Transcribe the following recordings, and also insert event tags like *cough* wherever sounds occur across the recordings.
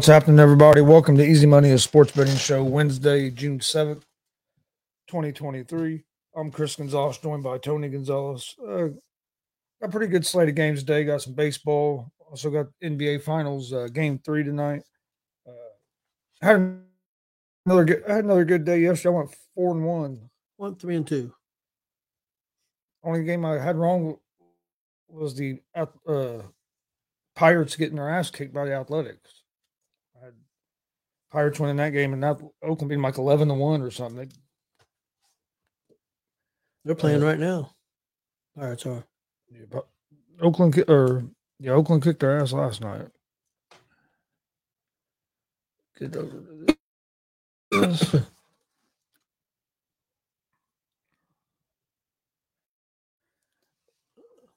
What's happening, everybody? Welcome to Easy Money, a sports betting show, Wednesday, June 7th, 2023. I'm Chris Gonzalez, joined by Tony Gonzalez. Uh, got a pretty good slate of games today. Got some baseball. Also got NBA Finals, uh, game three tonight. Uh, had another good, I had another good day yesterday. I went four and one. One, three, and two. Only game I had wrong was the uh, Pirates getting their ass kicked by the Athletics. I Pirates winning that game, and that Oakland being like eleven to one or something. They, They're playing Uh, right now. Pirates are. yeah, but Oakland or yeah, Oakland kicked their ass last night. Get over this. *coughs*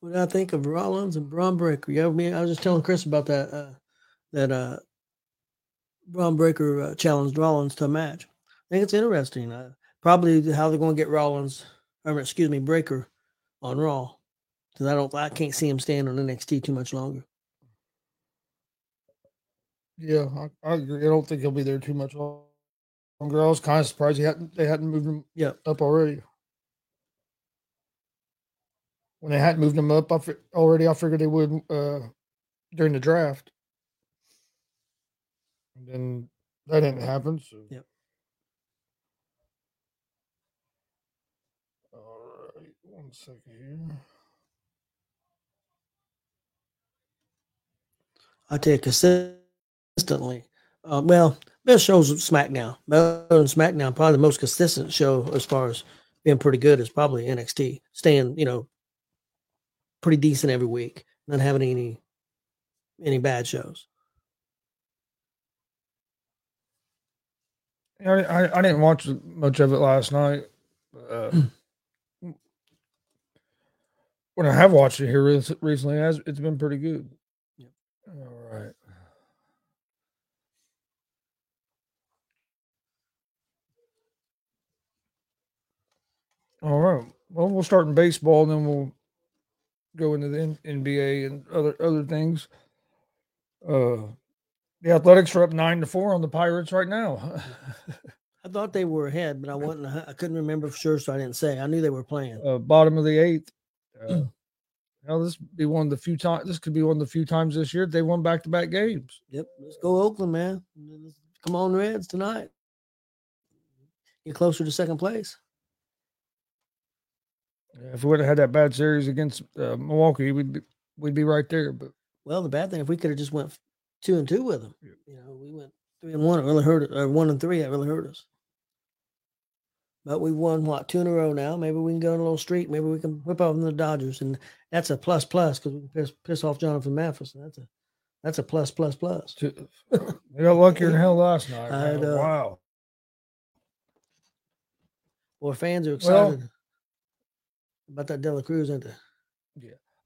What did I think of Rollins and Bron Breakker? Yeah, me. I was just telling Chris about that. Uh, that uh, Bron Breakker uh, challenged Rollins to a match. I think it's interesting. Uh, probably how they're going to get Rollins, or excuse me, Breakker on Raw. Because I don't, I can't see him staying on NXT too much longer. yeah, I, I agree. I don't think he'll be there too much longer. I was kind of surprised he hadn't they hadn't moved him Yeah. up already. When they hadn't moved him up I already, I figured they would uh, during the draft. And then that didn't happen. So. Yep. All right, one second here. I tell you, consistently. Uh, well, best shows of SmackDown. Better than SmackDown, probably the most consistent show as far as being pretty good is probably NXT. Staying, you know, pretty decent every week, not having any any bad shows. I, I, I didn't watch much of it last night. Uh, when I have watched it here recently, it's been pretty good. Yep. All right. All right. Well, we'll start in baseball, and then we'll go into the N- NBA and other other things. Uh, the Athletics are up nine to four on the Pirates right now. I thought they were ahead, but I wasn't. I couldn't remember for sure, so I didn't say. I knew they were playing. uh, bottom of the eighth. Uh, now this be one of the few times. This could be one of the few times this year they won back to back games. Yep, let's go Oakland, man. Come on, Reds tonight. Get closer to second place. If we would have had that bad series against uh, Milwaukee, we'd be, we'd be right there. But Well, the bad thing if we could have just went two and two with them, you know, we went three and one. It really hurt. Or one and three, it really hurt us. But we've won what two in a row now. Maybe we can go on a little streak. Maybe we can whip off the Dodgers, and that's a plus plus because we can piss, piss off Jonathan Mathis. That's a that's a plus plus plus. *laughs* they got luckier than hell last night. I know. Wow. Well, fans are Well- excited about that Dela Cruz, aren't they?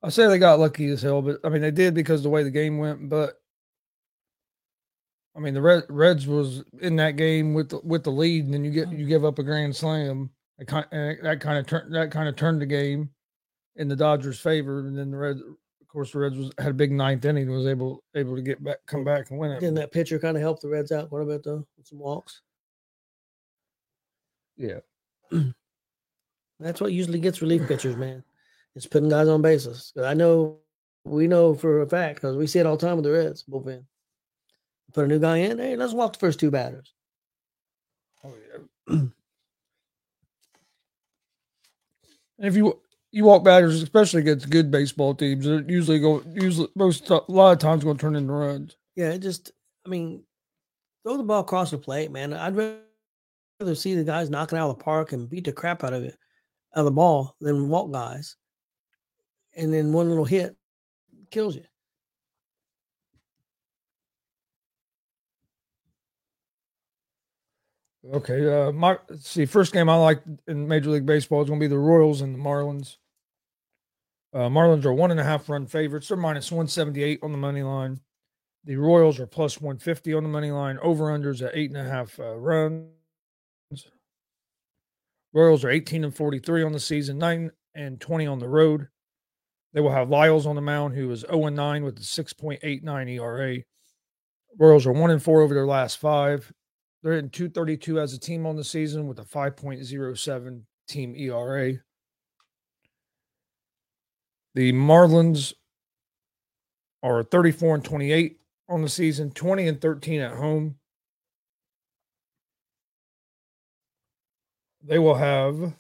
I say they got lucky as hell, but I mean they did because of the way the game went. But I mean the Red, Reds was in that game with the, with the lead, and then you get you give up a grand slam. It kind that kind of turned that kind of turned the game in the Dodgers' favor, and then the Reds, of course, the Reds was had a big ninth inning, and was able able to get back, come back and win it. Didn't that pitcher kind of help the Reds out quite a bit though with some walks? Yeah, *clears throat* That's what usually gets relief pitchers, man. It's putting guys on bases. I know we know for a fact because we see it all the time with the Reds bullpen. Put a new guy in. Hey, let's walk the first two batters. oh yeah. *clears throat* and if you you walk batters, especially against good baseball teams, they're usually go usually most a lot of times going to turn into runs. Yeah, it just I mean, throw the ball across the plate, man. I'd rather see the guys knocking out of the park and beat the crap out of it, out of the ball, than walk guys. And then one little hit kills you. Okay. Uh, my see, first game I like in Major League Baseball is going to be the Royals and the Marlins. Uh, Marlins are one and a half run favorites. They're minus one seventy eight on the money line. The Royals are plus one fifty on the money line. Over unders at eight and a half uh, runs. Royals are eighteen and forty three on the season, nine and twenty on the road. They will have Lyles on the mound, who is zero and nine with a six point eight nine ERA. Royals are one and four over their last five. They're hitting 232 as a team on the season with a 5.07 team ERA. The Marlins are 34 and 28 on the season, 20 and 13 at home. They will have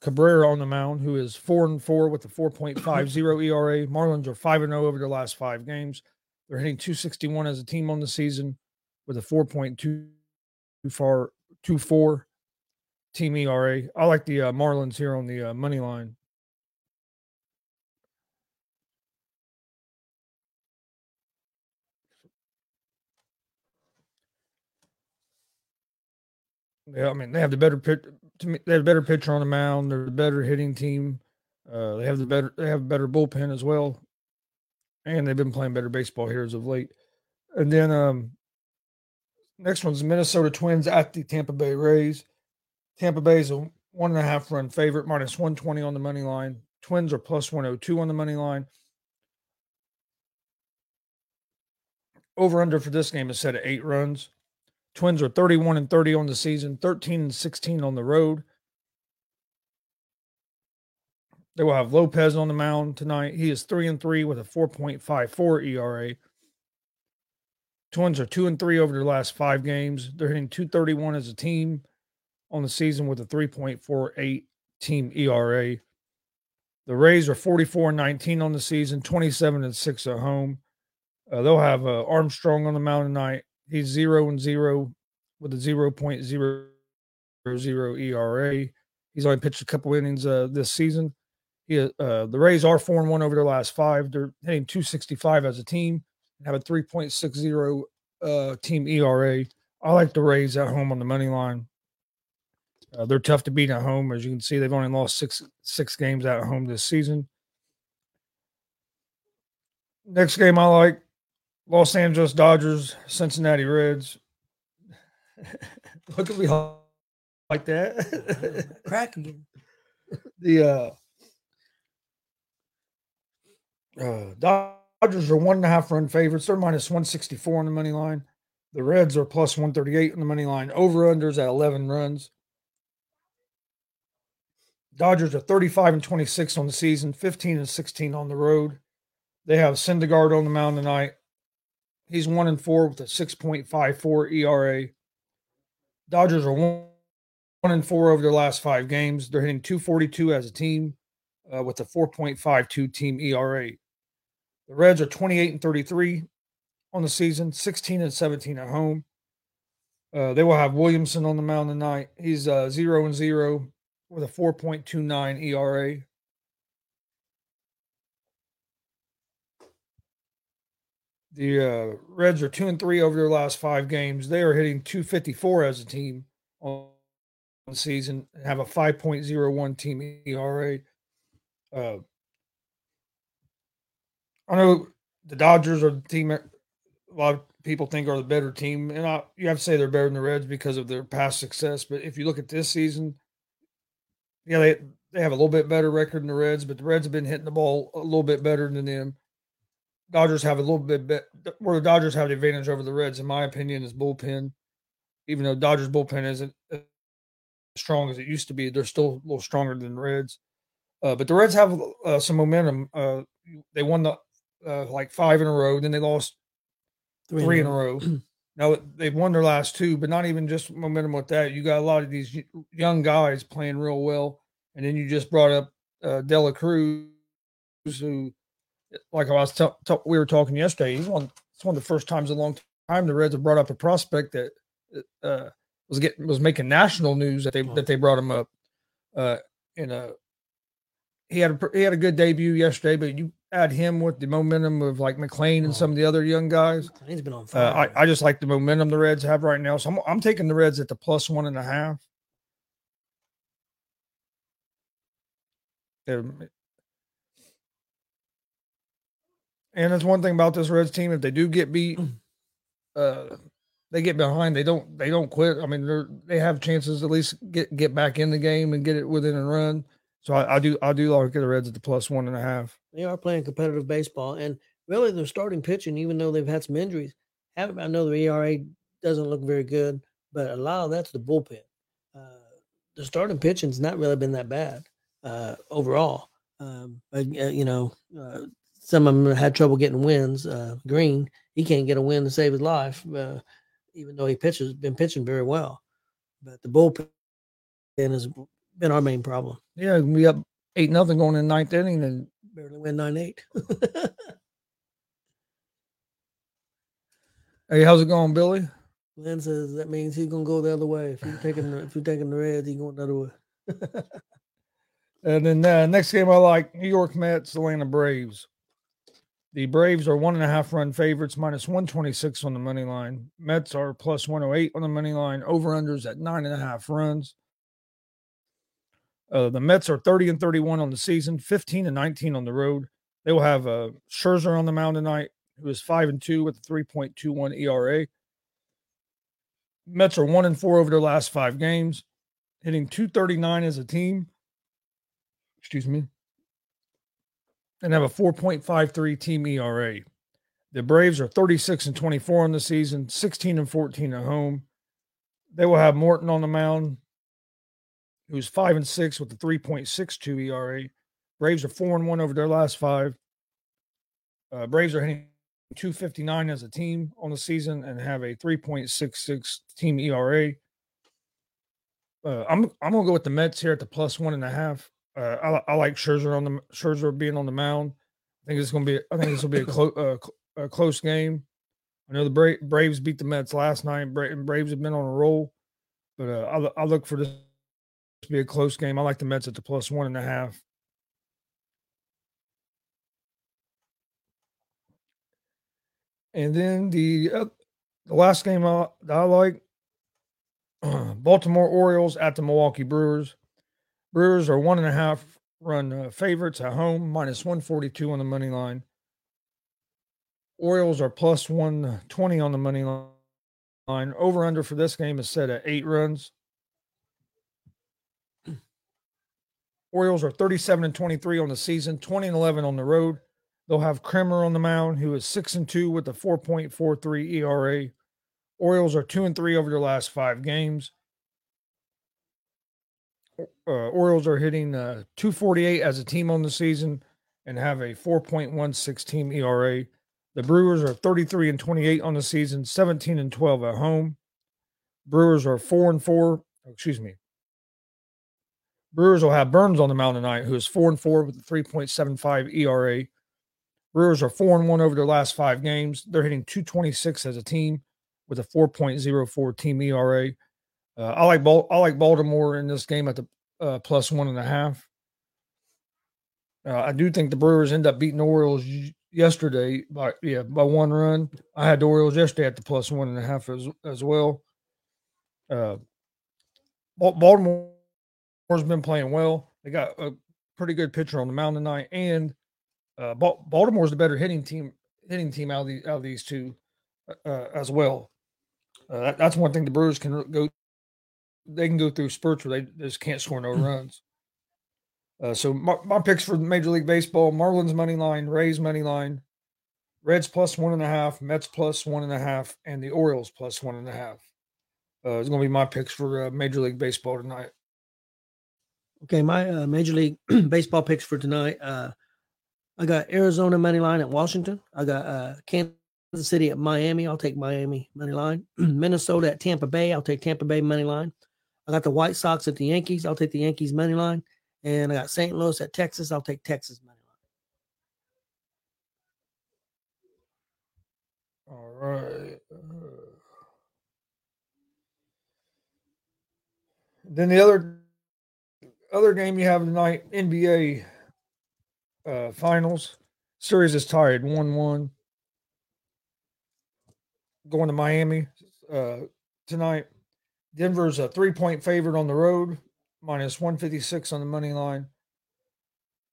Cabrera on the mound, who is four and four with a 4.50 *coughs* ERA. Marlins are five and 0 over their last five games. They're hitting 261 as a team on the season with a 4.2 far two four team ERA. I like the uh, Marlins here on the uh, money line. Yeah, I mean they have the better. To me, they have a better pitcher on the mound. They're the better hitting team. Uh, they have the better. They have a better bullpen as well, and they've been playing better baseball here as of late. And then um, next one's Minnesota Twins at the Tampa Bay Rays. Tampa Bay is a one and a half run favorite, minus one twenty on the money line. Twins are 102 on the money line. Over under for this game is set at eight runs. Twins are 31 and 30 on the season, 13 and 16 on the road. They will have Lopez on the mound tonight. He is 3 and 3 with a 4.54 ERA. Twins are 2 and 3 over their last 5 games. They're hitting 231 as a team on the season with a 3.48 team ERA. The Rays are 44 and 19 on the season, 27 and 6 at home. Uh, they'll have uh, Armstrong on the mound tonight. He's zero and zero with a 0.00 ERA. He's only pitched a couple innings uh, this season. He, uh, the Rays are four and one over their last five. They're hitting 265 as a team and have a 3.60 uh, team ERA. I like the Rays at home on the money line. Uh, they're tough to beat at home, as you can see. They've only lost six six games at home this season. Next game I like Los Angeles Dodgers, Cincinnati Reds. *laughs* Look at me like that. *laughs* Crack again. the uh, uh, Dodgers are one and a half run favorites. They're minus 164 on the money line. The Reds are plus 138 on the money line. Over unders at 11 runs. Dodgers are 35 and 26 on the season, 15 and 16 on the road. They have Syndergaard on the mound tonight. He's one and four with a 6.54 ERA. Dodgers are one and four over their last five games. They're hitting 242 as a team uh, with a 4.52 team ERA. The Reds are 28 and 33 on the season, 16 and 17 at home. Uh, they will have Williamson on the mound tonight. He's uh, zero and zero with a 4.29 ERA. The uh, Reds are two and three over their last five games. They are hitting 254 as a team on the season and have a 5.01 team ERA. I know the Dodgers are the team a lot of people think are the better team, and I, you have to say they're better than the Reds because of their past success. But if you look at this season, yeah, they they have a little bit better record than the Reds, but the Reds have been hitting the ball a little bit better than them. Dodgers have a little bit, bit where the Dodgers have the advantage over the Reds, in my opinion, is bullpen. Even though Dodgers bullpen isn't as strong as it used to be, they're still a little stronger than the Reds. Uh, but the Reds have uh, some momentum. Uh, they won the uh, like five in a row, then they lost three, three in a row. *clears throat* now they've won their last two, but not even just momentum with that. You got a lot of these young guys playing real well, and then you just brought up uh, Dela Cruz, who like I was t- t- we were talking yesterday. He's one. It's one of the first times in a long time the Reds have brought up a prospect that uh, was getting was making national news that they that they brought him up. Uh, in a he had a he had a good debut yesterday, but you add him with the momentum of like McLain and oh. some of the other young guys. He's been on fire. Uh, I, I just like the momentum the Reds have right now, so I'm I'm taking the Reds at the plus one and a half. They're And that's one thing about this Reds team. If they do get beat, mm. uh, they get behind. They don't. They don't quit. I mean, they they have chances at least get get back in the game and get it within a run. So I, I do. I do like the Reds at the plus one and a half. They are playing competitive baseball, and really, their starting pitching, even though they've had some injuries, I know the ERA doesn't look very good, but a lot of that's the bullpen. Uh, the starting pitching's not really been that bad uh, overall. Um, but, uh, you know, uh, some of them had trouble getting wins. Uh, Greene, he can't get a win to save his life, uh, even though he pitches been pitching very well. But the bullpen has been our main problem. Yeah, we up eight nothing going in ninth inning and barely win nine eight. *laughs* hey, how's it going, Billy? Glenn says that means he's gonna go the other way. If you're taking the, if you're taking the Reds, he's going the other way. *laughs* and then uh, next game I like New York Mets, Atlanta Braves. The Braves are one and a half run favorites, minus 126 on the money line. Mets are plus 108 on the money line. Over unders at nine and a half runs. Uh, the Mets are 30 and 31 on the season, 15 and 19 on the road. They will have uh, Scherzer on the mound tonight, who is 5 and 2 with a 3.21 ERA. Mets are 1 and 4 over their last five games, hitting 239 as a team. Excuse me. And have a 4.53 team ERA. The Braves are 36 and 24 on the season, 16 and 14 at home. They will have Morton on the mound, who's five and six with a 3.62 ERA. Braves are four and one over their last five. Uh, Braves are hitting 259 as a team on the season and have a 3.66 team ERA. Uh, I'm I'm gonna go with the Mets here at the plus one and a half. Uh, I, I like Scherzer on the Scherzer being on the mound. I think it's gonna be I think this will be a, clo- *laughs* uh, a close game. I know the Bra- Braves beat the Mets last night. Bra- Braves have been on a roll, but uh, I, I look for this to be a close game. I like the Mets at the plus one and a half. And then the uh, the last game I, I like, *clears throat* Baltimore Orioles at the Milwaukee Brewers. Brewers are one and a half run uh, favorites at home, minus 142 on the money line. Orioles are plus 120 on the money line. Over under for this game is set at eight runs. Orioles are 37 and 23 on the season, 20 and 11 on the road. They'll have Kremer on the mound, who is 6 and 2 with a 4.43 ERA. Orioles are 2 and 3 over their last five games. Uh, Orioles are hitting uh, 248 as a team on the season and have a 4.16 team ERA. The Brewers are 33 and 28 on the season, 17 and 12 at home. Brewers are 4 and 4, excuse me, Brewers will have Burnes on the mound tonight, who is four and four with a 3.75 ERA. Brewers are four and one over their last five games. They're hitting 226 as a team with a 4.04 team ERA. Uh, I like Bal- I like Baltimore in this game at the uh, plus one and a half. Uh, I do think the Brewers end up beating the Orioles yesterday by yeah by one run. I had the Orioles yesterday at the plus one and a half as as well. Uh, Baltimore has been playing well. They got a pretty good pitcher on the mound tonight, and uh, Baltimore's the better hitting team hitting team out of the out of these two uh, uh, as well. Uh, that, that's one thing the Brewers can go. They can go through spurts where they just can't score no hmm. runs. Uh, so my, my, picks for Major League Baseball: Marlins money line, Rays money line, Reds plus one and a half, Mets plus one and a half, and the Orioles plus one and a half. Uh, it's going to be my picks for uh, Major League Baseball tonight. Okay, my uh, Major League *clears throat* Baseball picks for tonight. Uh, I got Arizona money line at Washington. I got uh, Kansas City at Miami. I'll take Miami money line. *clears throat* Minnesota at Tampa Bay. I'll take Tampa Bay money line. I got the White Sox at the Yankees. I'll take the Yankees money line. And I got St. Louis at Texas. I'll take Texas money line. All right. Then the other other game you have tonight, NBA uh, Finals series is tied one one. Going to Miami uh, tonight. Denver's a three point favorite on the road, minus one fifty six on the money line.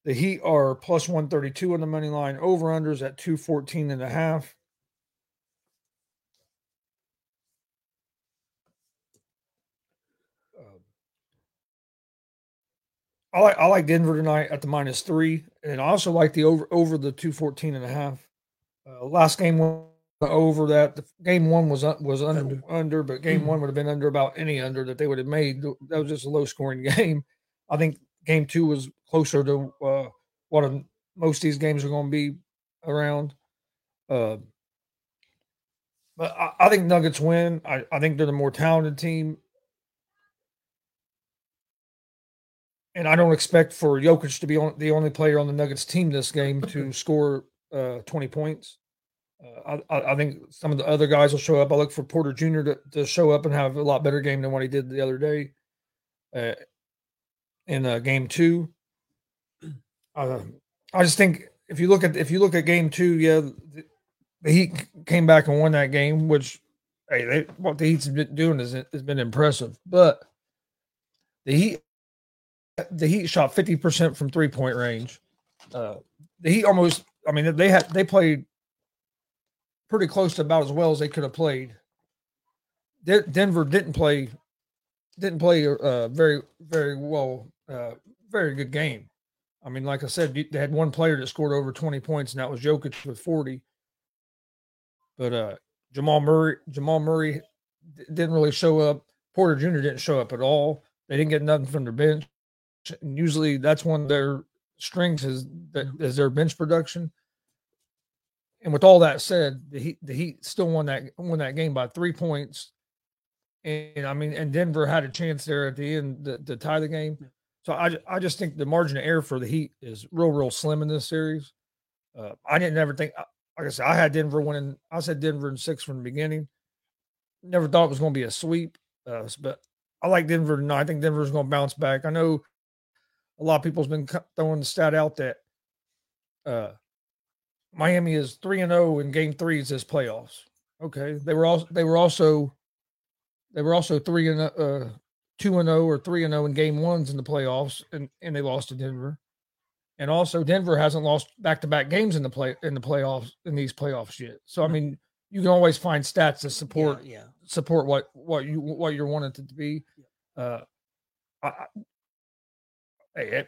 The Heat are plus 132 on the money line. Over unders at 214 and a half. I like I like Denver tonight at the minus three, and I also like the over over the 214 and a half. Uh, last game went over that. The game one was was under under, under but game one would have been under about any under that they would have made. That was just a low scoring *laughs* game. I think game two was closer to uh, what a, most of these games are going to be around. Uh, but I, I, think Nuggets win. I, I think they're the more talented team. And I don't expect for Jokic to be on, the only player on the Nuggets team this game to *clears throat* score uh, 20 points. Uh, I, I, think some of the other guys will show up. I look for Porter Jr. to, to show up and have a lot better game than what he did the other day uh, in uh, game two. Uh, I just think if you look at if you look at game two, yeah, the, the Heat came back and won that game, which hey, they, what the Heat's been doing is has been impressive. But the Heat the Heat shot fifty percent from three point range. Uh, the Heat almost, I mean, they had they played pretty close to about as well as they could have played. De- Denver didn't play didn't play uh, very very well, uh, very good game. I mean, like I said, they had one player that scored over 20 points, and that was Jokic with 40. But uh, Jamal Murray, Jamal Murray didn't really show up. Porter Jr. didn't show up at all. They didn't get nothing from their bench. And usually, that's one of their strengths is that is their bench production. And with all that said, the Heat, the Heat still won that won that game by three points. And I mean, and Denver had a chance there at the end to, to tie the game. So I, I just think the margin of error for the Heat is real, real slim in this series. Uh, I didn't ever think, like I said, I had Denver winning. I said Denver in six from the beginning. Never thought it was going to be a sweep, uh, but I like Denver tonight. I think Denver's going to bounce back. I know a lot of people's been throwing the stat out that uh, Miami is three and zero oh in Game Threes this playoffs. Okay, they were also they were also they were also three and uh, two and zero oh or three and zero oh in game ones in the playoffs, and and they lost to Denver. And also, Denver hasn't lost back to back games in the play in the playoffs in these playoffs yet. So I mean, you can always find stats to support yeah, yeah. support what what you what you're wanting it to be. Uh, I, hey,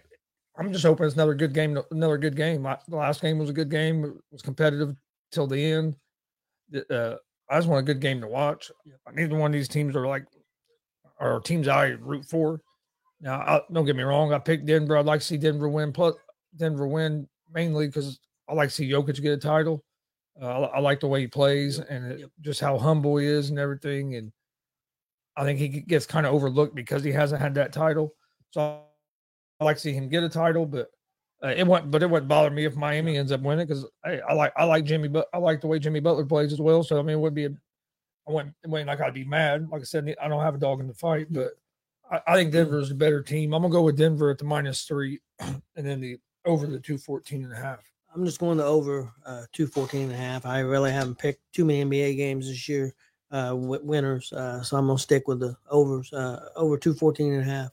I'm just hoping it's another good game. Another good game. I, the last game was a good game. It was competitive till the end. Uh, I just want a good game to watch. Neither one of these teams are like or teams I root for. Now, I, don't get me wrong. I picked Denver. I'd like to see Denver win. Plus, Denver win mainly because I like to see Jokic get a title. Uh, I, I, like the way he plays and it, yep. just how humble he is and everything. And I think he gets kind of overlooked because he hasn't had that title. So I like to see him get a title, but uh, it won't. But it wouldn't bother me if Miami ends up winning because hey, I like I like Jimmy, but I like the way Jimmy Butler plays as well. So I mean, it would be a I went, went like I'd be mad. Like I said, I don't have a dog in the fight, but I, I think Denver is a better team. I'm gonna go with Denver at the minus three, *clears throat* and then the over the 214 and a half. I'm just going to over uh, 214 and a half. I really haven't picked too many NBA games this year, uh, winners. Uh, so I'm going to stick with the overs, uh, over 214 and a half.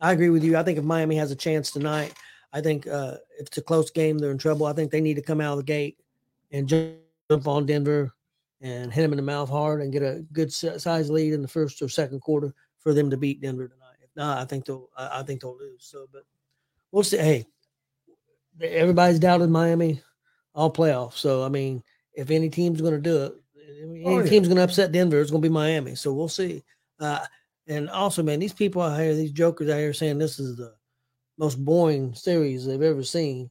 I agree with you. I think if Miami has a chance tonight, I think uh, if it's a close game, they're in trouble. I think they need to come out of the gate and jump on Denver and hit them in the mouth hard and get a good size lead in the first or second quarter for them to beat Denver tonight. If not, I think they'll I think they'll lose. So, but we'll see. Hey, everybody's doubted Miami all playoffs. So I mean, if any team's going to do it, any oh, yeah. team's going to upset Denver, it's going to be Miami. So we'll see. Uh, and also, man, these people out here, these jokers out here saying this is the most boring series they've ever seen.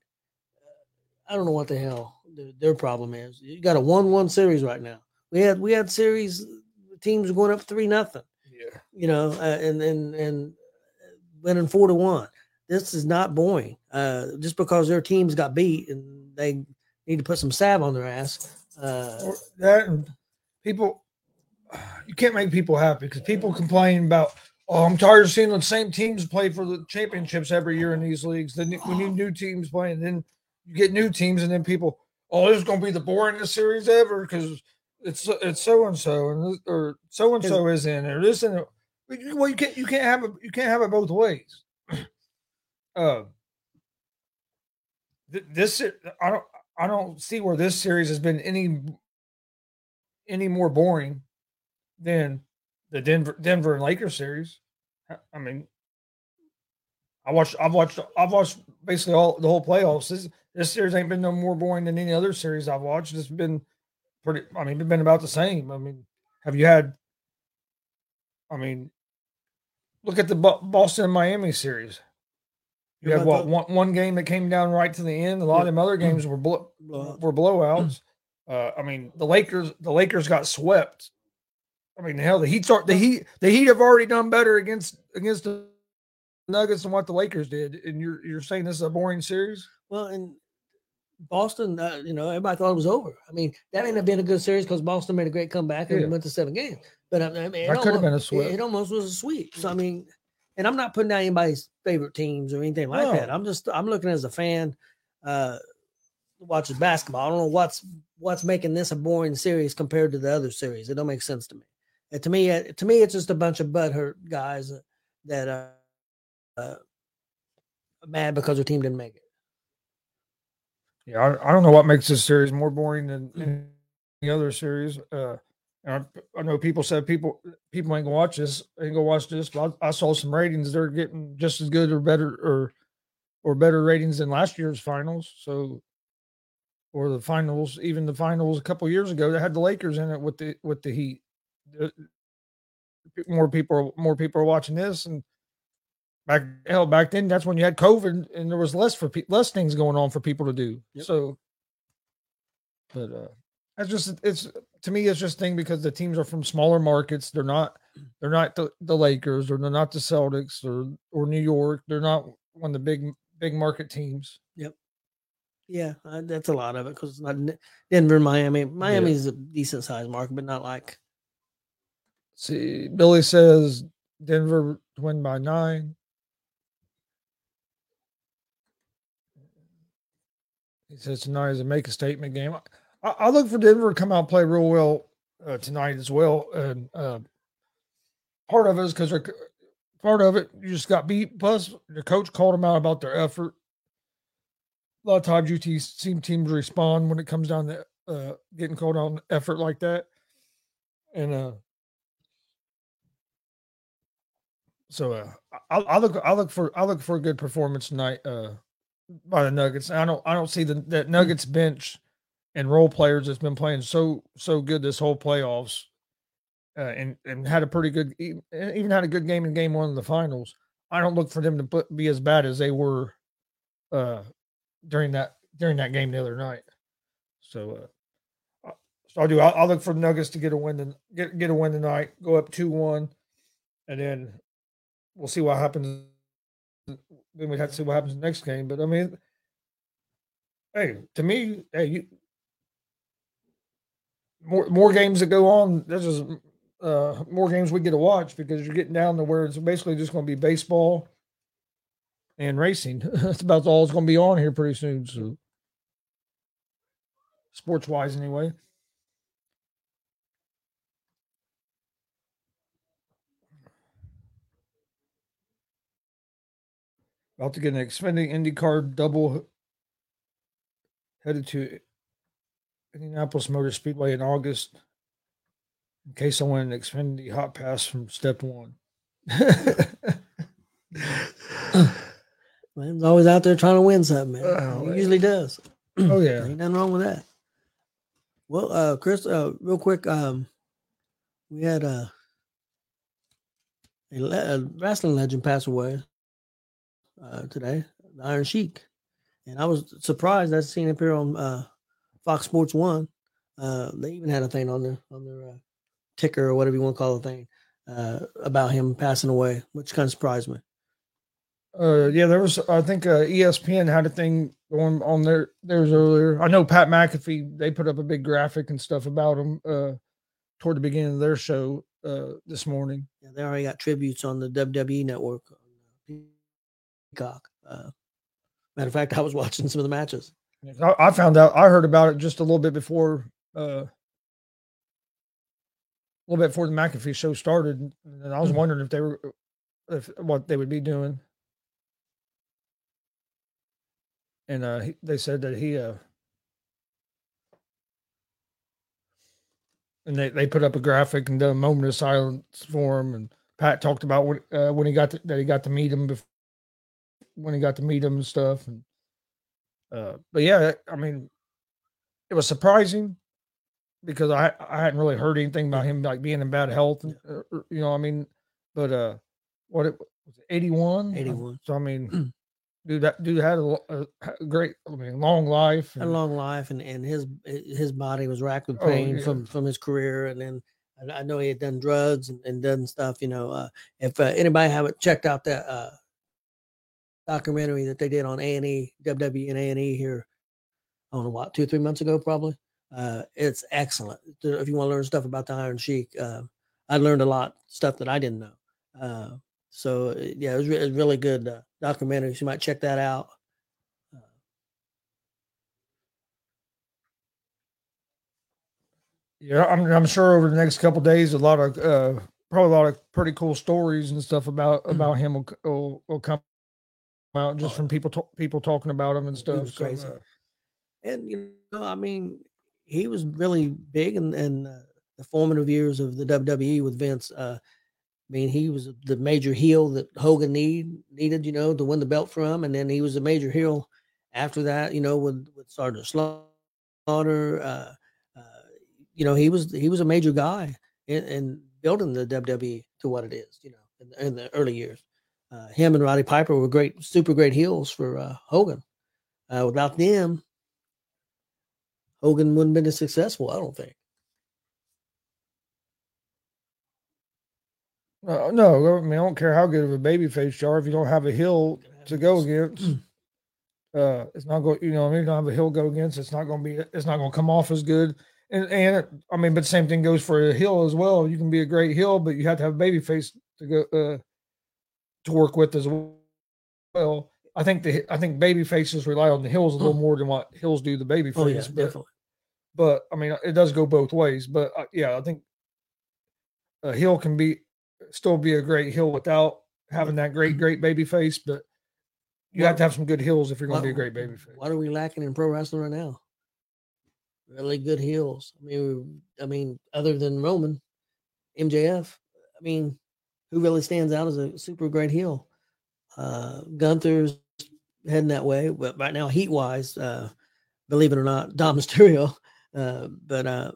I don't know what the hell their problem is. You got a one-one series right now. We had we had series teams going up three nothing. Yeah, you know, uh, and and and winning four to one. This is not boring. Uh, just because their teams got beat and they need to put some salve on their ass. Uh, that people, *sighs* you can't make people happy because people complain about. Oh, I'm tired of seeing the same teams play for the championships every year in these leagues. Then we need new teams playing. Then you get new teams, and then people, oh, this is going to be the boringest series ever because it's it's so and so and or so and so is in or this and well you can't you can't have it you can't have it both ways. *clears throat* uh, this I don't I don't see where this series has been any any more boring than the Denver Denver and Lakers series. I mean, I watched I've watched I've watched basically all the whole playoffs. This this series ain't been no more boring than any other series I've watched. It's been pretty. I mean, it's been about the same. I mean, have you had? I mean, look at the Boston and Miami series. You had what one, one game that came down right to the end. A lot of them other games were blow, were blowouts. Uh, I mean, the Lakers the Lakers got swept. I mean, hell, the Heat start the Heat the Heat have already done better against against the Nuggets than what the Lakers did, and you're you're saying this is a boring series? Well, and Boston, uh, you know, everybody thought it was over. I mean, that may have been a good series because Boston made a great comeback and yeah. went to seven games. But I mean, could have been a sweep. It, it, almost was a sweep. So I mean, and I'm not putting down anybody's favorite teams or anything like no. that. I'm just I'm looking as a fan, uh, watches basketball. I don't know what's what's making this a boring series compared to the other series. It don't make sense to me. And to me, uh, to me, it's just a bunch of butthurt guys that are uh, mad because their team didn't make it. Yeah, I, I don't know what makes this series more boring than mm. any other series. Uh, I, I, know people said people people ain't gonna watch this, ain't gonna watch this, but I, I, saw some ratings. They're getting just as good or better or or better ratings than last year's finals. So, or the finals, even the finals a couple years ago that had the Lakers in it with the with the Heat. More people, more people are watching this, and back hell back then that's when you had COVID and there was less for pe- less things going on for people to do. Yep. So, but uh, that's just it's to me it's just thing because the teams are from smaller markets. They're not they're not the, the Lakers or they're not the Celtics or or New York. They're not one of the big big market teams. Yep. Yeah, uh, that's a lot of it because it's not Denver, Miami. Miami is yeah. a decent sized market, but not like. See, Billy says Denver win by nine. He says tonight is a make a statement game. I, I look for Denver to come out and play real well uh, tonight as well. And uh, part of it is because part of it you just got beat. Plus, the coach called them out about their effort. A lot of times you see teams respond when it comes down to uh, getting called on effort like that. And uh, so uh, I, I look I look for I look for a good performance tonight. Uh, by the Nuggets. I don't I don't see the that Nuggets bench and role players that's been playing so so good this whole playoffs, uh, and and had a pretty good even had a good game in game one of the finals. I don't look for them to put, be as bad as they were uh, during that during that game the other night. So, uh, so I'll do. I'll, I'll, look for the Nuggets to get a win. To, get get a win tonight. Go up two one, and then we'll see what happens then we'd have to see what happens next game. But I mean, hey, to me, hey, you more more games that go on. This is uh, more games we get to watch because you're getting down to where it's basically just going to be baseball and racing. *laughs* That's about all it's going to be on here pretty soon. So, sports wise, anyway. About to get an expanding IndyCar double headed to Indianapolis Motor Speedway in August in case I win an Xfinity Hot Pass from step one. *laughs* Man's always out there trying to win something, man. Uh, he usually does. Oh *clears throat* yeah, ain't nothing wrong with that. Well, uh, Chris, uh, real quick, um, we had uh, a, le- a wrestling legend pass away uh, today, the Iron Sheik, and I was surprised I seen him appear on uh, Fox Sports One. Uh, they even had a thing on their on their uh, ticker or whatever you want to call the thing uh, about him passing away, which kind of surprised me. Uh, yeah, there was. I think uh, ESPN had a thing going on there. Theirs earlier. I know Pat McAfee. They put up a big graphic and stuff about him uh, toward the beginning of their show uh, this morning. Yeah, they already got tributes on the WWE network. Peacock. Uh, matter of fact, I was watching some of the matches. I, found out. I heard about it just a little bit before. Uh, a little bit before the McAfee show started, and I was mm-hmm. wondering if they were, if what they would be doing. And uh, he, they said that he, uh, and they, they put up a graphic and done a moment of silence for him. And Pat talked about when uh, when he got to, that he got to meet him before when he got to meet him and stuff. And Uh, but yeah, I mean, it was surprising because I I hadn't really heard anything about him like being in bad health. And, uh, or- you know, I mean, but uh, what it was eighty one. 81. So I mean, dude, that dude had a, a, a great, I mean, long life. Had a and- long life, and, and his his body was racked with Oh, pain yeah. from from his career, and then I, I know he had done drugs and, and done stuff. You know, uh, if uh, anybody haven't checked out that uh, documentary that they did on A and E, WWE and A and E here, I don't know what two or three months ago, probably. Uh, it's excellent. If you want to learn stuff about the Iron Sheik, uh, I learned a lot stuff that I didn't know. Uh, so yeah, it was, re- it was really good uh, documentary. So you might check that out. Yeah, I'm I'm sure over the next couple days, a lot of uh, probably a lot of pretty cool stories and stuff about about him will will, will come out just Oh, from people to- people talking about him and stuff. so, crazy. uh, and you know, I mean, he was really big in, in uh, the formative years of the WWE with Vince. Uh, I mean, he was the major heel that Hogan need needed, you know, to win the belt from, and then he was a major heel after that, you know, with with Sergeant Slaughter. Uh, uh, you know, he was he was a major guy in, in building the WWE to what it is, you know, in, in the early years. Uh, him and Roddy Piper were great, super great heels for uh, Hogan. Uh, without them, Hogan wouldn't have been as successful, I don't think. uh, no, I mean I don't care how good of a baby face you are if you don't have a heel to go against. uh, it's not going. You know, I mean, you don't have a heel go against. It's not going to be. It's not going to come off as good. And and I mean, but the same thing goes for a heel as well. You can be a great heel, but you have to have a baby face to go uh, to work with as well. I think the I think baby faces rely on the heels a little more than what heels do the baby face. Oh yeah, but, definitely. but I mean, it does go both ways. But uh, yeah, I think a heel can be still be a great heel without having that great great baby face. But you have to have some good heels if you're going to be a great baby face. What are we lacking in pro wrestling right now? Really good heels. I mean, I mean, other than Roman, MJF. I mean, who really stands out as a super great heel? Uh, Gunther's heading that way, but right now, heat wise, uh, believe it or not, *laughs* Dom Mysterio. Uh, but uh,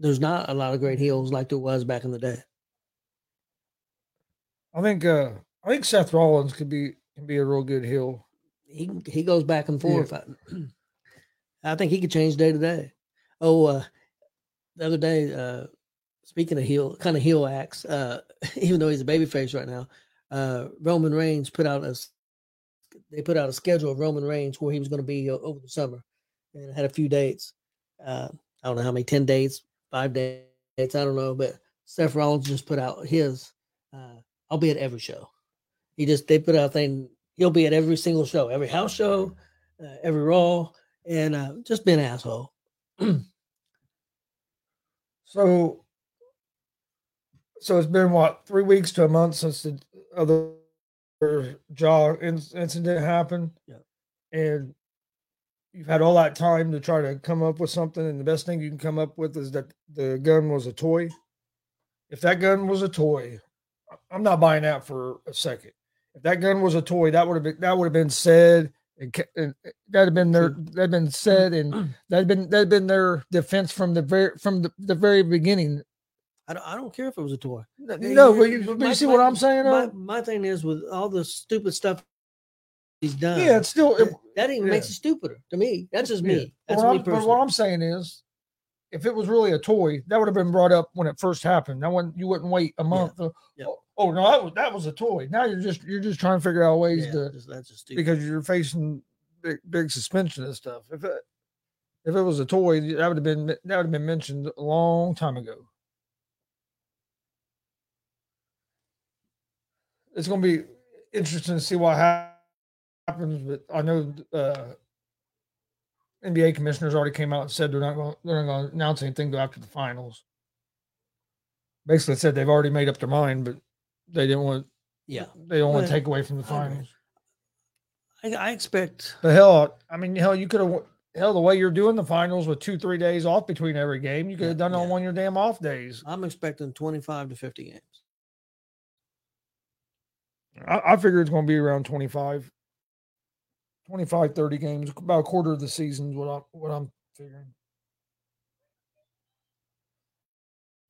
there's not a lot of great heels like there was back in the day. I think uh I think Seth Rollins could be can be a real good heel. he he goes back and Yeah. forth. *clears throat* I, I think he could change day to day. Oh, uh, the other day, uh, speaking of heel, kind of heel acts, uh, *laughs* even though he's a babyface right now, uh, Roman Reigns put out a they put out a schedule of Roman Reigns where he was going to be over the summer, and had a few dates. Uh, I don't know how many, ten dates, five dates, I don't know, but Seth Rollins just put out his. Uh, I'll be at every show. He just they put out a thing. He'll be at every single show, every house show, uh, every Raw, and uh, just be an asshole. *clears throat* So so it's been what three weeks to a month since the other Ja incident happened. Yeah. And you've had all that time to try to come up with something, and the best thing you can come up with is that the gun was a toy. If that gun was a toy, I'm not buying that for a second. If that gun was a toy, that would have been that would have been said, and, and that'd have been their that'd been said, and *clears throat* that'd been that'd been their defense from the very from the, the very beginning. I don't, I don't care if it was a toy. No, no, but you, but you see my- what I'm saying? My, my thing is with all the stupid stuff he's done. yeah, it's still. It, that, even makes it stupider to me. That's just me. But That's what me I'm, but what I'm saying is, if it was really a toy, that would have been brought up when it first happened. That one you wouldn't wait a month. uh, yeah. Oh, oh, no, that was that was a toy. Now you're just you're just trying to figure out ways yeah, to that's because you're facing big, big suspension and stuff. If it if it was a toy, that would have been that would have been mentioned a long time ago. It's going to be interesting to see what happens, but I know uh, NBA commissioners already came out and said they're not going they're not going to announce anything after the finals. Basically, said they've already made up their mind, but they didn't want yeah, they don't want to take away from the finals. I, I expect. But hell, I mean, hell, you could have hell the way you're doing the finals with two, three days off between every game. You could have Yeah, done it on yeah. one of your damn off days. I'm expecting 25 to 50 games. I, I figure it's going to be around 25, 25, 30 games, about a quarter of the season is what I'm what I'm figuring.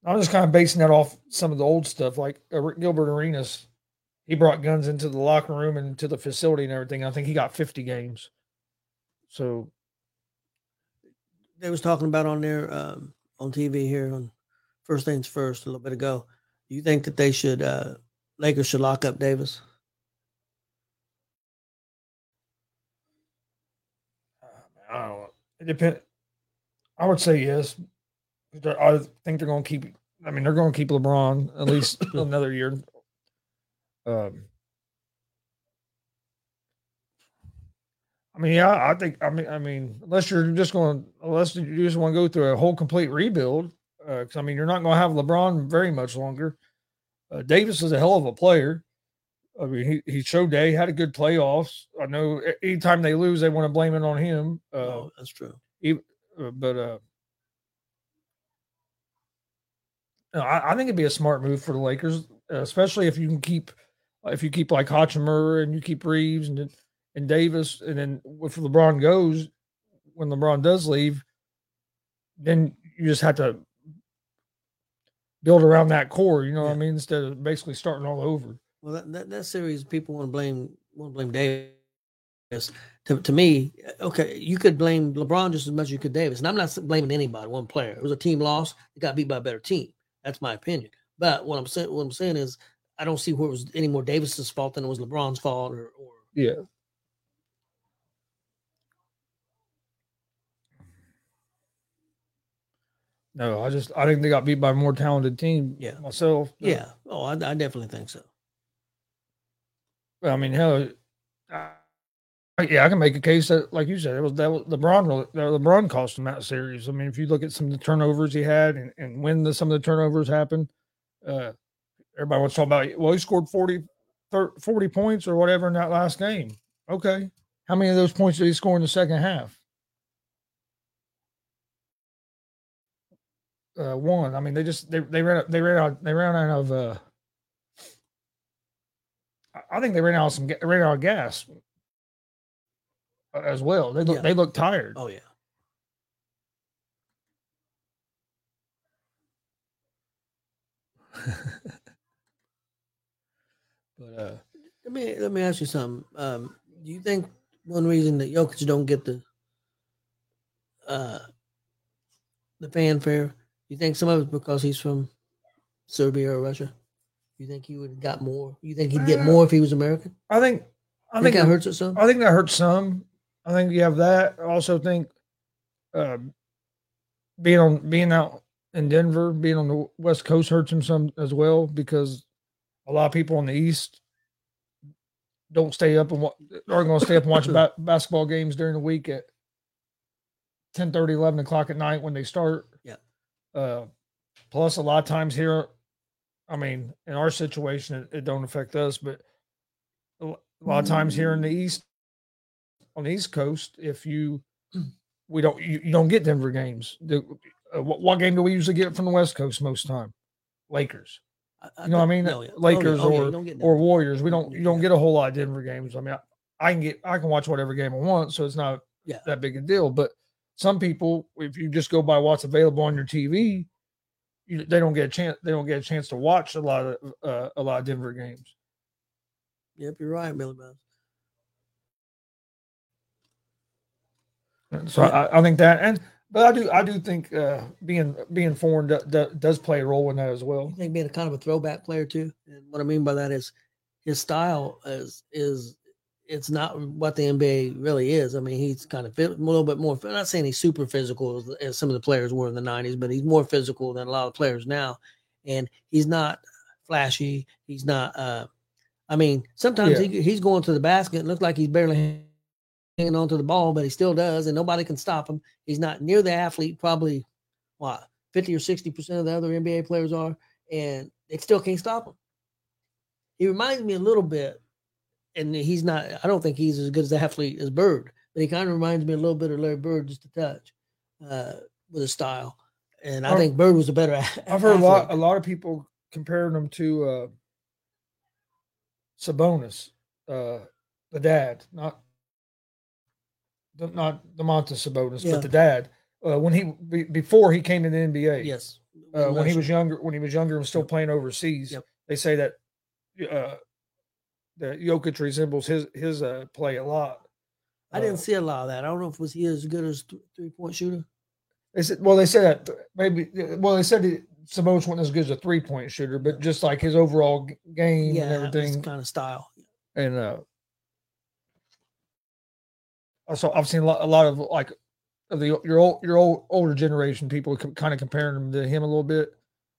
I'm just kind of basing that off some of the old stuff, like uh, Gilbert Arenas. He brought guns into the locker room and into the facility and everything. I think he got 50 games. So they was talking about on there um, on TV here on First Things First a little bit ago. You think that they should uh, Lakers should lock up Davis? I don't know. It depends. I would say yes. I think they're going to keep. I mean, they're going to keep LeBron at *coughs* least another year. Um, I mean, yeah, I think. I mean, I mean, unless you're just going, unless you just want to go through a whole complete rebuild, because uh, I mean, you're not going to have LeBron very much longer. Uh, Davis is a hell of a player. I mean, he, he showed they had a good playoffs. I know anytime they lose, they want to blame it on him. Uh, oh, that's true. He, uh, but uh, I, I, think it'd be a smart move for the Lakers, especially if you can keep if you keep like Hachimura and you keep Reaves and and Davis, and then if LeBron goes, when LeBron does leave, then you just have to build around that core. You know yeah. what I mean? Instead of basically starting all over. Well, that, that, that series, people want to blame want to blame Davis. To, to me, okay, you could blame LeBron just as much as you could Davis, and I'm not blaming anybody, one player. It was a team loss; it got beat by a better team. That's my opinion. But what I'm saying, what I'm saying is, I don't see where it was any more Davis's fault than it was LeBron's fault, or, or yeah. No, I just I think they got beat by a more talented team. Yeah, myself. Yeah. Oh, I, I definitely think so. Well, I mean, hell, uh, yeah, I can make a case that, like you said, it was that was LeBron. LeBron cost him that series. I mean, if you look at some of the turnovers he had, and, and when the, some of the turnovers happened, uh, everybody wants to talk about. Well, he scored 40, 30, 40 points or whatever in that last game. Okay, how many of those points did he score in the second half? Uh, one. I mean, they just they they ran they ran out they ran out of. Uh, I think they ran out of some ran out of gas as well. They look yeah. they look tired. Oh yeah. *laughs* but uh, let me let me ask you something. Um, do you think one reason that Jokic don't get the uh the fanfare? You think some of it's because he's from Serbia or Russia? You think he would have got more? You think he'd get more if he was American? I think. I think, think that hurts it some. I think that hurts some. I think you have that. I also think uh, being on being out in Denver, being on the West Coast hurts him some as well because a lot of people on the East don't stay up and aren't going to stay up and watch ba- basketball games during the week at 10 30 11 o'clock at night when they start uh, plus a lot of times here I mean, in our situation, it, it don't affect us, but a lot of times here in the east, on the East Coast, if you we don't you, you don't get Denver games. The, uh, what, what, game do we usually get from the West Coast most time? Lakers. I, you know what I mean? No, yeah. Lakers oh, yeah. Oh, yeah. or or Warriors. We don't you don't get a whole lot of Denver games. I mean, I, I, can get I can watch whatever game I want, so it's not yeah. that big a deal. But some people, if you just go by what's available on your TV, you, they don't get a chance. They don't get a chance to watch a lot of uh, a lot of Denver games. Yep, you're right, Billy Bones. So. I, I, think that, and but I do I do think uh, being being foreign do, do, does play a role in that as well. I think being a kind of a throwback player too, and what I mean by that is his style is is it's not what the NBA really is. I mean, he's kind of a little bit more. I'm not saying he's super physical as, as, some of the players were in the '90s, but he's more physical than a lot of players now. And he's not flashy. He's not. Uh, I mean, sometimes yeah. he, he's going to the basket and looks like he's barely hanging on to the ball, but he still does, and nobody can stop him. He's not near the athlete, probably what 50 or 60 percent of the other NBA players are, and they still can't stop him. He reminds me a little bit and he's not. I don't think he's as good as the athlete as Bird, but he kind of reminds me a little bit of Larry Bird just a touch uh, with his style. And I think Bird was a better. I've heard a lot. A lot of people comparing him to uh, Sabonis, uh, the dad, not the, not Domantas Sabonis, Yeah. but the dad. Uh, when he be, before he came to the NBA, Yes. uh, when he was younger, when he was younger and still playing overseas, Yep. they say that uh, that Jokic resembles his his uh, play a lot. I Uh, didn't see a lot of that. I don't know if was he as good as th- three point shooter. They said, well, they said that maybe. Well, they said Sabonis wasn't as good as a three point shooter, but just like his overall g- game Yeah, and everything, kind of style. and uh, also I've seen a lot, a lot of like of the your old your old older generation people kind of comparing him to him a little bit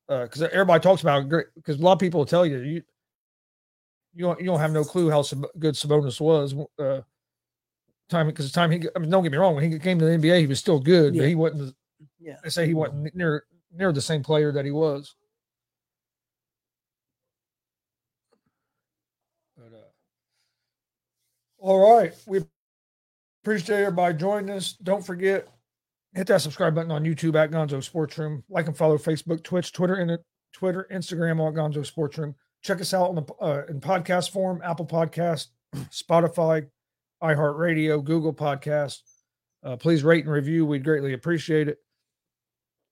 because everybody talks about great because a lot of people will tell you you you don't you don't have no clue how good Sabonis was uh time because the time he I mean don't get me wrong when he came to the NBA he was still good Yeah. but he wasn't Yeah. they say he wasn't near near the same player that he was. But, uh, all right, we appreciate everybody joining us. Don't forget hit that subscribe button on YouTube at Gonzo Sports Room. Like and follow Facebook, Twitch, Twitter, and Twitter, Instagram on Gonzo Sports Room. Check us out on the uh, in podcast form, Apple Podcast, *clears throat* Spotify, iHeartRadio, Google Podcast. Uh, please rate and review. We'd greatly appreciate it.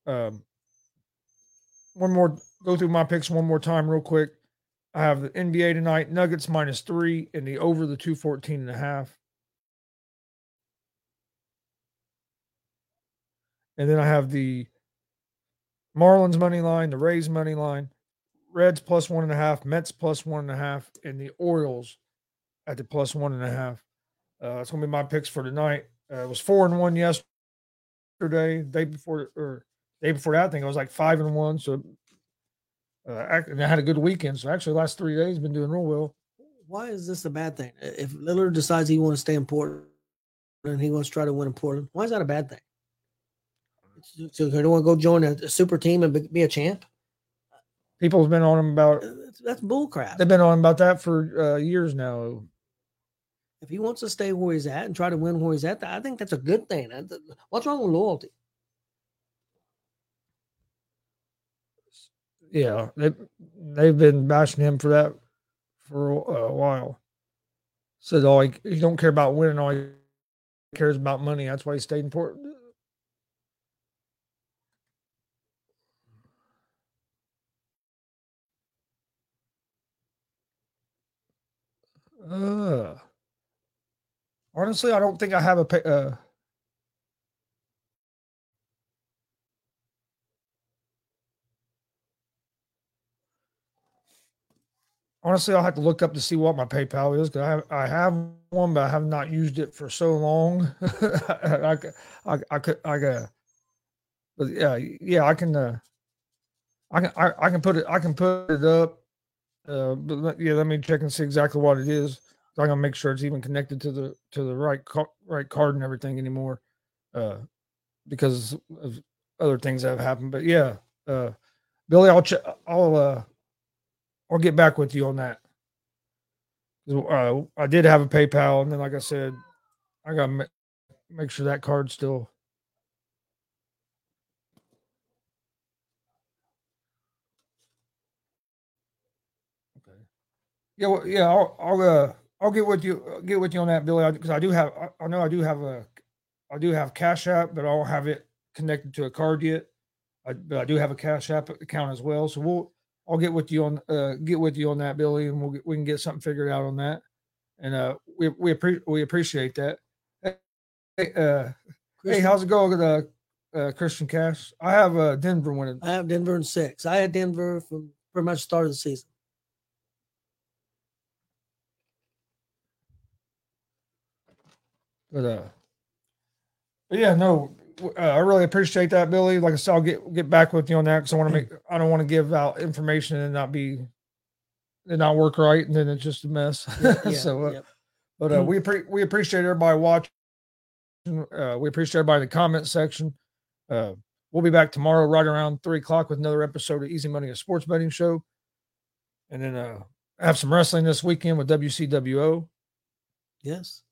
Um, one more, go through my picks one more time, real quick. I have the NBA tonight, Nuggets minus three, and the over the 214 and a half. And then I have the Marlins money line, the Rays money line, Reds plus one and a half, Mets plus one and a half, and the Orioles at the plus one and a half. Uh, it's gonna be my picks for tonight. Uh, it was four and one yesterday, day before or day before that. I think I was like five and one. So, uh, and I had a good weekend. So actually, last three days been doing real well. Why is this a bad thing? If Lillard decides he wants to stay in Portland and he wants to try to win in Portland, why is that a bad thing? So they don't want to go join a, a super team and be a champ? People have been on him about. Uh, That's, bullcrap. They've been on him about that for uh, years now. If he wants to stay where he's at and try to win where he's at, I think that's a good thing. What's wrong with loyalty? Yeah, they they've been bashing him for that for a, a while. Said all he, he don't care about winning, all he cares about money. That's why he stayed in Portland. Uh, honestly, I don't think I have a. Uh, honestly, I'll have to look up to see what my PayPal is because I have, I have one, but I have not used it for so long. *laughs* I, could, I could I got, but yeah, yeah, I can, uh, I can, I, I can put it, I can put it up. Uh, but yeah, let me check and see exactly what it is. I'm gonna make sure it's even connected to the to the right ca- right card and everything anymore, uh, because of other things that have happened. But yeah, uh, Billy, I'll check. I'll uh, I'll get back with you on that. Uh, I did have a PayPal, and then like I said, I gotta ma- make sure that card's still. Yeah, well, yeah, I'll, I'll, uh, I'll get with you, uh, get with you on that, Billy, because I do have, I, I know I do have a, I do have Cash App, but I don't have it connected to a card yet. I, but I do have a Cash App account as well, so we'll, I'll get with you on, uh, get with you on that, Billy, and we'll get, we can get something figured out on that, and uh, we we appre- we appreciate that. Hey, uh, hey, how's it going uh, uh, Christian Cash? I have uh, Denver winning. I have Denver in six. I had Denver from pretty much the start of the season. But uh, but yeah, no, uh, I really appreciate that, Billy. Like I said, I'll get get back with you on that because I want to make. I don't want to give out information and not be, and not work right, and then it's just a mess. Yeah, *laughs* so, uh, yep. but uh, we appre- we appreciate everybody watching. Uh, we appreciate everybody in the comment section. Uh, we'll be back tomorrow right around three o'clock with another episode of Easy Money, a sports betting show, and then uh, have some wrestling this weekend with WCWO. Yes.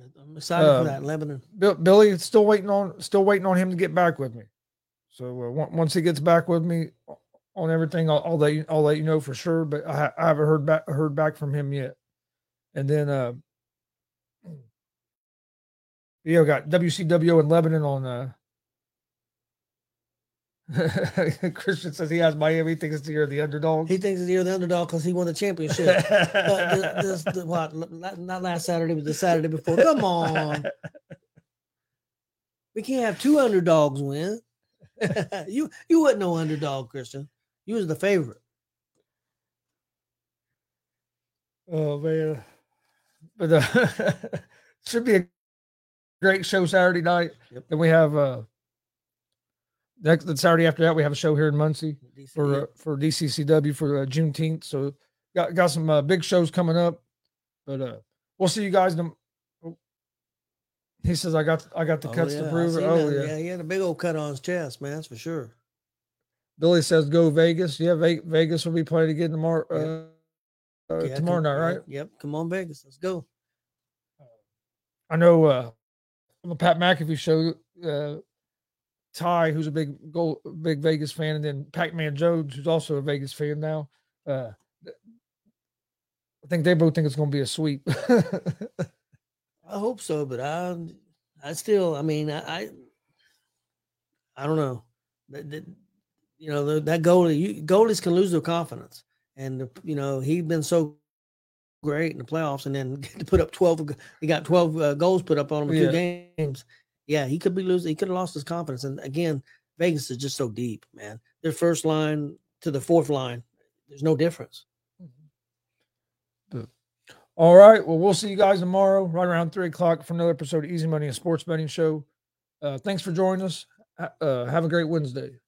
I'm excited Uh, for that. Lebanon. Bill, Billy still waiting on still waiting on him to get back with me. So uh, once he gets back with me on everything, I'll, I'll let you I'll let you know for sure. But I, I haven't heard back heard back from him yet. And then uh, Yeah, we got WCWO in Lebanon on. Uh, *laughs* Christian says he has Miami. He thinks it's the year of the underdog. He thinks he's the underdog because he won the championship. but *laughs* this, this, what? Not last Saturday, but the Saturday before. Come on, we can't have two underdogs win. *laughs* you you wasn't no underdog, Christian. You was the favorite. Oh man, but uh, should be a great show Saturday night. Yep. Then we have uh next the Saturday after that we have a show here in Muncie for uh, for DCCW for uh, Juneteenth. So got got some uh, big shows coming up, but uh we'll see you guys. In, oh, he says I got I got the Oh, cuts yeah, to prove it. Oh that. yeah. he had a big old cut on his chest, man. That's for sure. Billy says go Vegas. Yeah, Ve- Vegas will be playing again tomorrow. Uh, uh, Yeah, tomorrow come- night, right? Yep. Come on, Vegas. Let's go. I know uh on the Pat McAfee show, uh Ty, who's a big goal big Vegas fan, and then Pac-Man Jones, who's also a Vegas fan now. Uh I think they both think it's gonna be a sweep. *laughs* I hope so, but I, I still, I mean, I, I, I don't know. That, that, you know, the, that goalie, you, goalies can lose their confidence, and the, you know he's been so great in the playoffs, and then *laughs* to put up twelve, he got twelve uh, goals put up on him in Yeah. two games. Yeah, he could be losing. He could have lost his confidence, and again, Vegas is just so deep, man. Their first line to the fourth line, there's no difference. All right. Well, we'll see you guys tomorrow, right around three o'clock, for another episode of Easy Money and Sports Betting Show. Uh, thanks for joining us. Uh, have a great Wednesday.